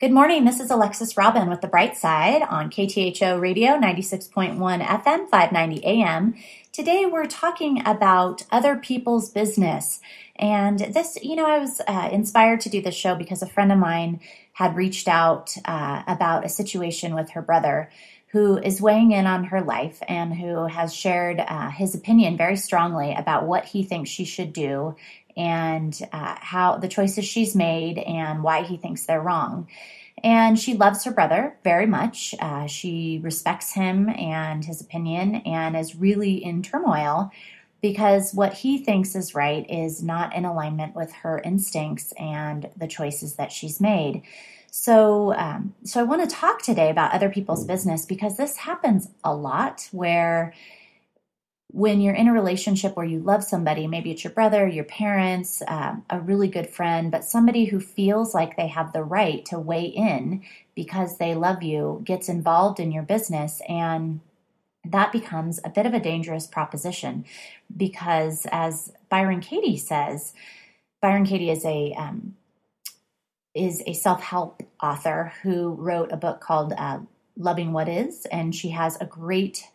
Good morning. This is Alexis Robin with The Bright Side on KTHO Radio 96.1 FM, 590 AM. Today we're talking about other people's business. And this, you know, I was uh, inspired to do this show because a friend of mine had reached out uh, about a situation with her brother who is weighing in on her life and who has shared uh, his opinion very strongly about what he thinks she should do and uh, how the choices she's made and why he thinks they're wrong. And she loves her brother very much. Uh, she respects him and his opinion and is really in turmoil because what he thinks is right is not in alignment with her instincts and the choices that she's made. So, um, so I want to talk today about other people's business because this happens a lot where when you're in a relationship where you love somebody, maybe it's your brother, your parents, um, a really good friend, but somebody who feels like they have the right to weigh in because they love you gets involved in your business and that becomes a bit of a dangerous proposition because as Byron Katie says, Byron Katie is a um, is a self-help author who wrote a book called uh, Loving What Is, and she has a great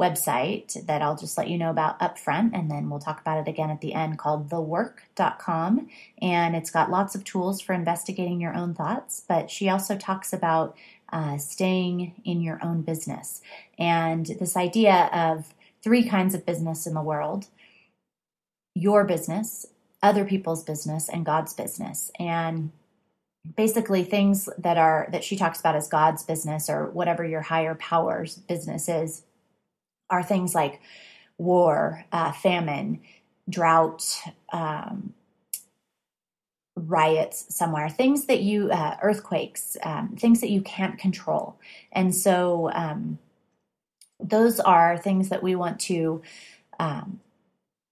website that I'll just let you know about up front and then we'll talk about it again at the end called thework.com and it's got lots of tools for investigating your own thoughts but she also talks about uh, staying in your own business. And this idea of three kinds of business in the world your business other people's business and God's business. And basically things that are that she talks about as God's business or whatever your higher powers business is are things like war, uh, famine, drought, um, riots somewhere, things that you, uh, earthquakes, um, things that you can't control. And so um, those are things that we want to. Um,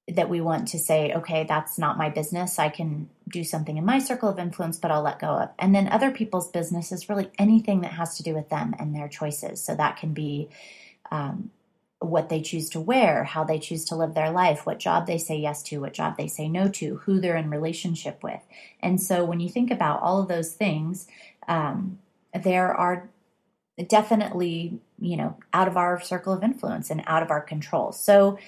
that we want to say, okay, that's not my business. I can do something in my circle of influence, but I'll let go of. And then other people's business is really anything that has to do with them and their choices. So that can be um, what they choose to wear, how they choose to live their life, what job they say yes to, what job they say no to, who they're in relationship with. And so when you think about all of those things, um, there are definitely, you know, out of our circle of influence and out of our control. So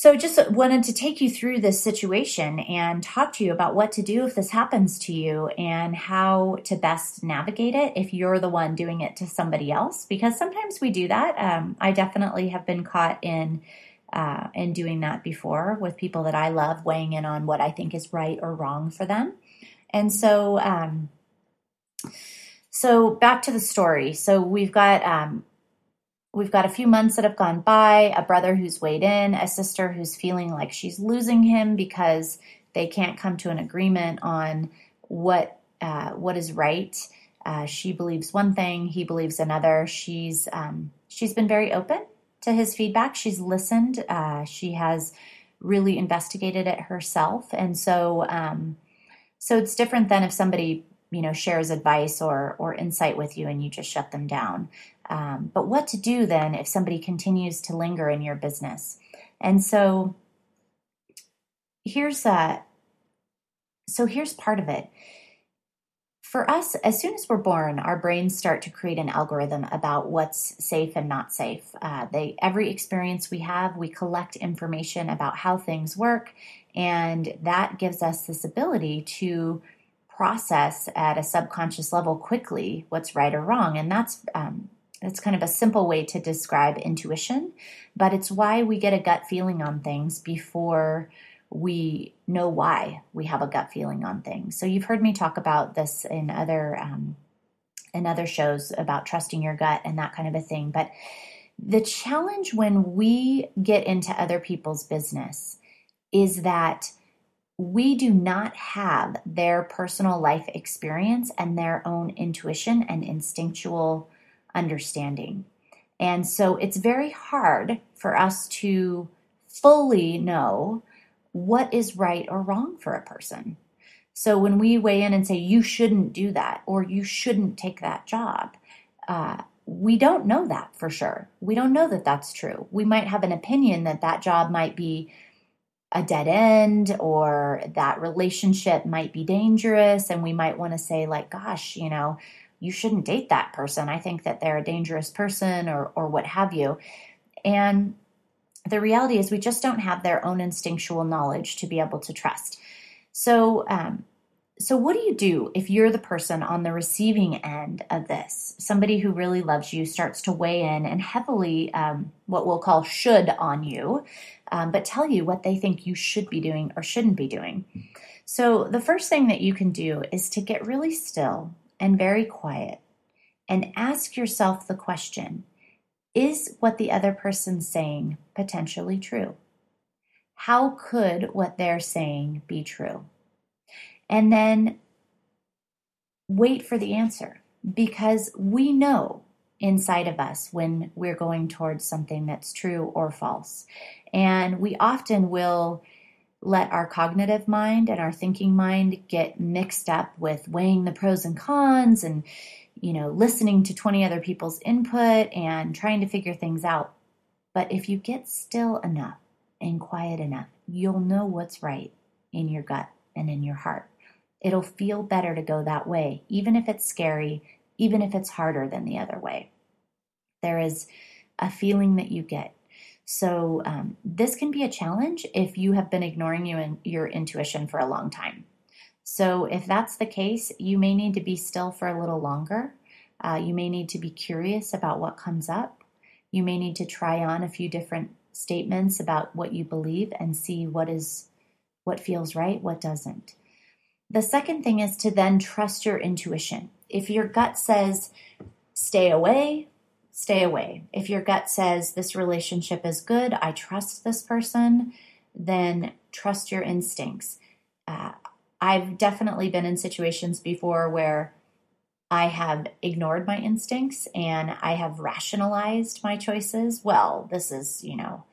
so, just wanted to take you through this situation and talk to you about what to do if this happens to you and how to best navigate it if you're the one doing it to somebody else. Because sometimes we do that. Um, I definitely have been caught in uh, in doing that before with people that I love, weighing in on what I think is right or wrong for them. And so, um, so back to the story. So we've got um, We've got a few months that have gone by, a brother who's weighed in, a sister who's feeling like she's losing him because they can't come to an agreement on what uh, what is right. Uh, she believes one thing, he believes another. She's um, she's been very open to his feedback. She's listened. Uh, she has really investigated it herself, and so um, so it's different than if somebody you know shares advice or or insight with you and you just shut them down um, but what to do then if somebody continues to linger in your business? And so here's a so here's part of it. For us as soon as we're born our brains start to create an algorithm about what's safe and not safe. Uh, they every experience we have we collect information about how things work and that gives us this ability to process at a subconscious level quickly what's right or wrong. And that's um, that's kind of a simple way to describe intuition, but it's why we get a gut feeling on things before we know why we have a gut feeling on things. So you've heard me talk about this in other um, in other shows about trusting your gut and that kind of a thing. But the challenge when we get into other people's business is that we do not have their personal life experience and their own intuition and instinctual understanding. And so it's very hard for us to fully know what is right or wrong for a person. So when we weigh in and say, you shouldn't do that or you shouldn't take that job, uh, we don't know that for sure. We don't know that that's true. We might have an opinion that that job might be a dead end or that relationship might be dangerous and we might want to say like gosh you know you shouldn't date that person. I think that they're a dangerous person or or what have you. And the reality is we just don't have their own instinctual knowledge to be able to trust. So um, so what do you do if you're the person on the receiving end of this? Somebody who really loves you starts to weigh in and heavily um, what we'll call should on you um, but tell you what they think you should be doing or shouldn't be doing. So, the first thing that you can do is to get really still and very quiet and ask yourself the question Is what the other person's saying potentially true? How could what they're saying be true? And then wait for the answer because we know inside of us when we're going towards something that's true or false. And we often will let our cognitive mind and our thinking mind get mixed up with weighing the pros and cons and you know listening to 20 other people's input and trying to figure things out. But if you get still enough and quiet enough you'll know what's right in your gut and in your heart. It'll feel better to go that way even if it's scary even if it's harder than the other way. There is a feeling that you get so, um, this can be a challenge if you have been ignoring you in, your intuition for a long time. So, if that's the case, you may need to be still for a little longer. Uh, you may need to be curious about what comes up. You may need to try on a few different statements about what you believe and see what is what feels right, what doesn't. The second thing is to then trust your intuition. If your gut says stay away, stay away. If your gut says this relationship is good, I trust this person, then trust your instincts. Uh, I've definitely been in situations before where I have ignored my instincts and I have rationalized my choices. Well, this is, you know,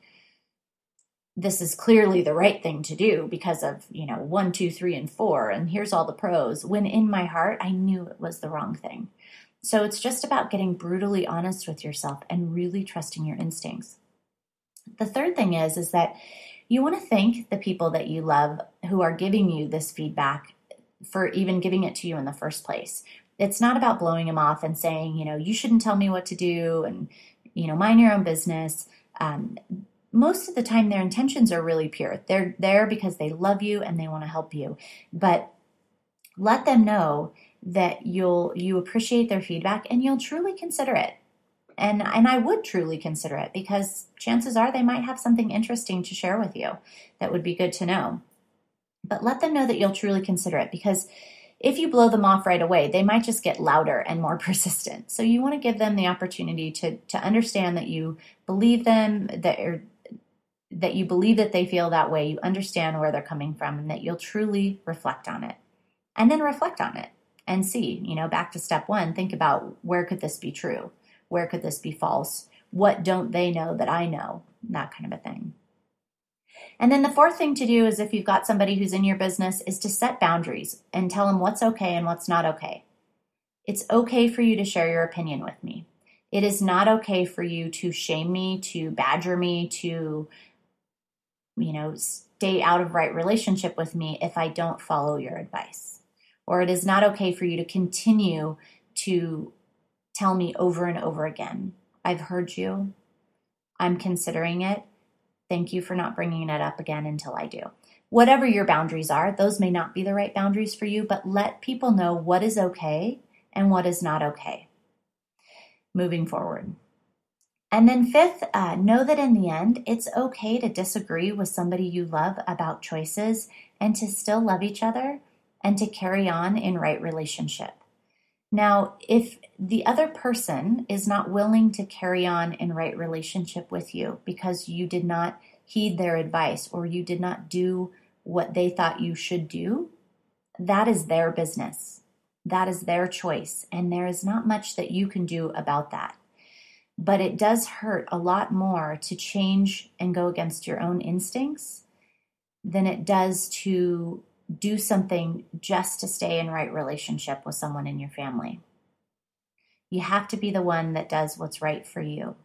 this is clearly the right thing to do because of, you know, one, two, three, and four, and here's all the pros. When in my heart, I knew it was the wrong thing. So it's just about getting brutally honest with yourself and really trusting your instincts. The third thing is is that you want to thank the people that you love who are giving you this feedback for even giving it to you in the first place. It's not about blowing them off and saying, you know, you shouldn't tell me what to do and, you know, mind your own business. Um, most of the time, their intentions are really pure. They're there because they love you and they want to help you. But let them know that you'll you appreciate their feedback and you'll truly consider it. And and I would truly consider it because chances are they might have something interesting to share with you that would be good to know. But let them know that you'll truly consider it because if you blow them off right away, they might just get louder and more persistent. So you want to give them the opportunity to to understand that you believe them, that are that you believe that they feel that way, you understand where they're coming from, and that you'll truly reflect on it. And then reflect on it and see, you know, back to step one, think about where could this be true? Where could this be false? What don't they know that I know? That kind of a thing. And then the fourth thing to do is if you've got somebody who's in your business is to set boundaries and tell them what's okay and what's not okay. It's okay for you to share your opinion with me. It is not okay for you to shame me, to badger me, to you know, stay out of right relationship with me if I don't follow your advice or it is not okay for you to continue to tell me over and over again, I've heard you. I'm considering it. Thank you for not bringing it up again until I do. Whatever your boundaries are, those may not be the right boundaries for you, but let people know what is okay and what is not okay moving forward. And then, fifth, uh, know that in the end, it's okay to disagree with somebody you love about choices and to still love each other and to carry on in right relationship. Now, if the other person is not willing to carry on in right relationship with you because you did not heed their advice or you did not do what they thought you should do, that is their business. That is their choice. And there is not much that you can do about that. But it does hurt a lot more to change and go against your own instincts than it does to do something just to stay in right relationship with someone in your family. You have to be the one that does what's right for you.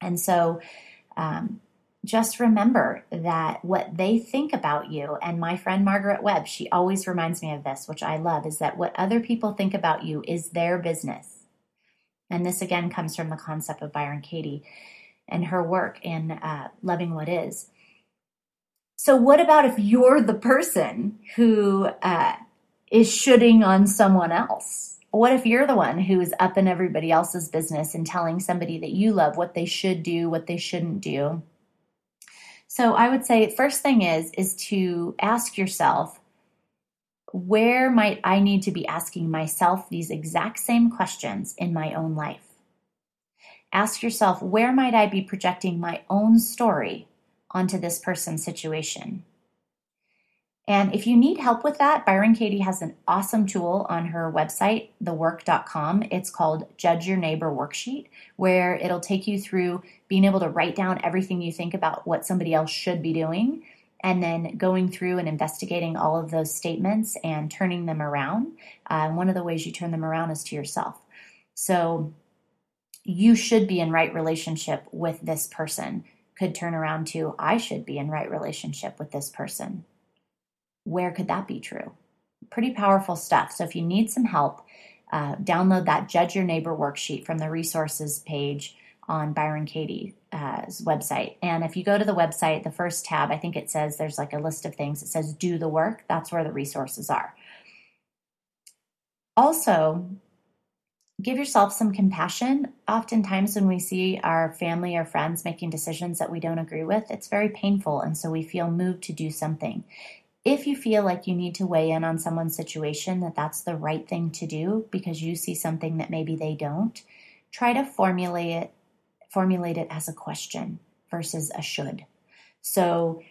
And so, um, just remember that what they think about you, and my friend Margaret Webb, she always reminds me of this, which I love, is that what other people think about you is their business. And this again comes from the concept of Byron Katie and her work in uh, Loving What Is. So, what about if you're the person who uh, is shoulding on someone else? What if you're the one who is up in everybody else's business and telling somebody that you love what they should do, what they shouldn't do? So I would say first thing is is to ask yourself where might I need to be asking myself these exact same questions in my own life? Ask yourself where might I be projecting my own story onto this person's situation? And if you need help with that, Byron Katie has an awesome tool on her website, thework.com. It's called Judge Your Neighbor Worksheet, where it'll take you through being able to write down everything you think about what somebody else should be doing, and then going through and investigating all of those statements and turning them around. Uh, one of the ways you turn them around is to yourself. So you should be in right relationship with this person. Could turn around to I should be in right relationship with this person where could that be true? Pretty powerful stuff. So if you need some help, uh, download that Judge Your Neighbor worksheet from the resources page on Byron Katie's website. And if you go to the website, the first tab, I think it says there's like a list of things. It says do the work. That's where the resources are. Also, give yourself some compassion. Oftentimes, when we see our family or friends making decisions that we don't agree with, it's very painful. And so we feel moved to do something if you feel like you need to weigh in on someone's situation, that that's the right thing to do because you see something that maybe they don't, try to formulate it, formulate it as a question versus a should. So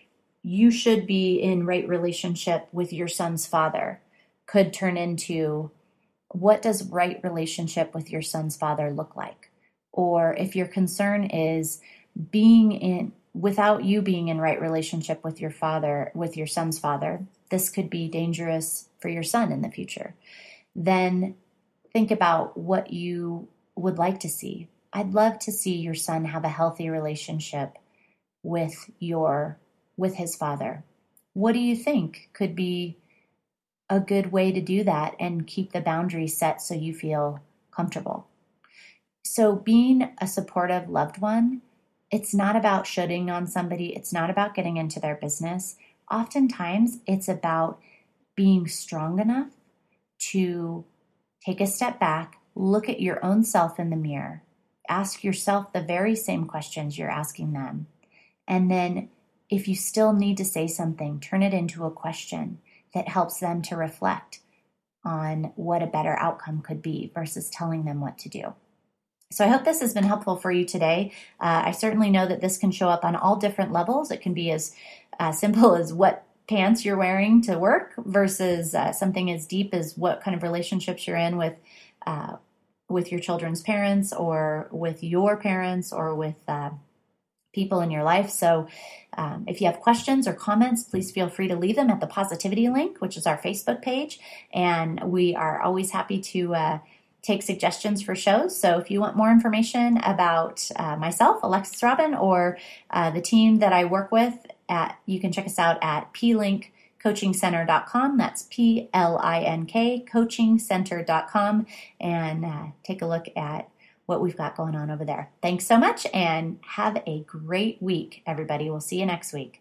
you should be in right relationship with your son's father could turn into what does right relationship with your son's father look like? Or if your concern is being in without you being in right relationship with your father, with your son's father, this could be dangerous for your son in the future. Then think about what you would like to see. I'd love to see your son have a healthy relationship with your with his father. What do you think could be a good way to do that and keep the boundaries set so you feel comfortable? So being a supportive loved one it's not about shoulding on somebody, it's not about getting into their business. Oftentimes, it's about being strong enough to take a step back, look at your own self in the mirror, ask yourself the very same questions you're asking them. And then, if you still need to say something, turn it into a question that helps them to reflect on what a better outcome could be versus telling them what to do. So I hope this has been helpful for you today. Uh, I certainly know that this can show up on all different levels. It can be as uh, simple as what pants you're wearing to work versus uh, something as deep as what kind of relationships you're in with uh, with your children's parents or with your parents or with uh, people in your life. So um, if you have questions or comments, please feel free to leave them at the positivity link, which is our Facebook page. And we are always happy to uh, take suggestions for shows. So if you want more information about uh, myself, Alexis Robin, or uh, the team that I work with, at you can check us out at plinkcoachingcenter.com. That's P L I N K coachingcenter.com and uh, take a look at what we've got going on over there. Thanks so much and have a great week, everybody. We'll see you next week.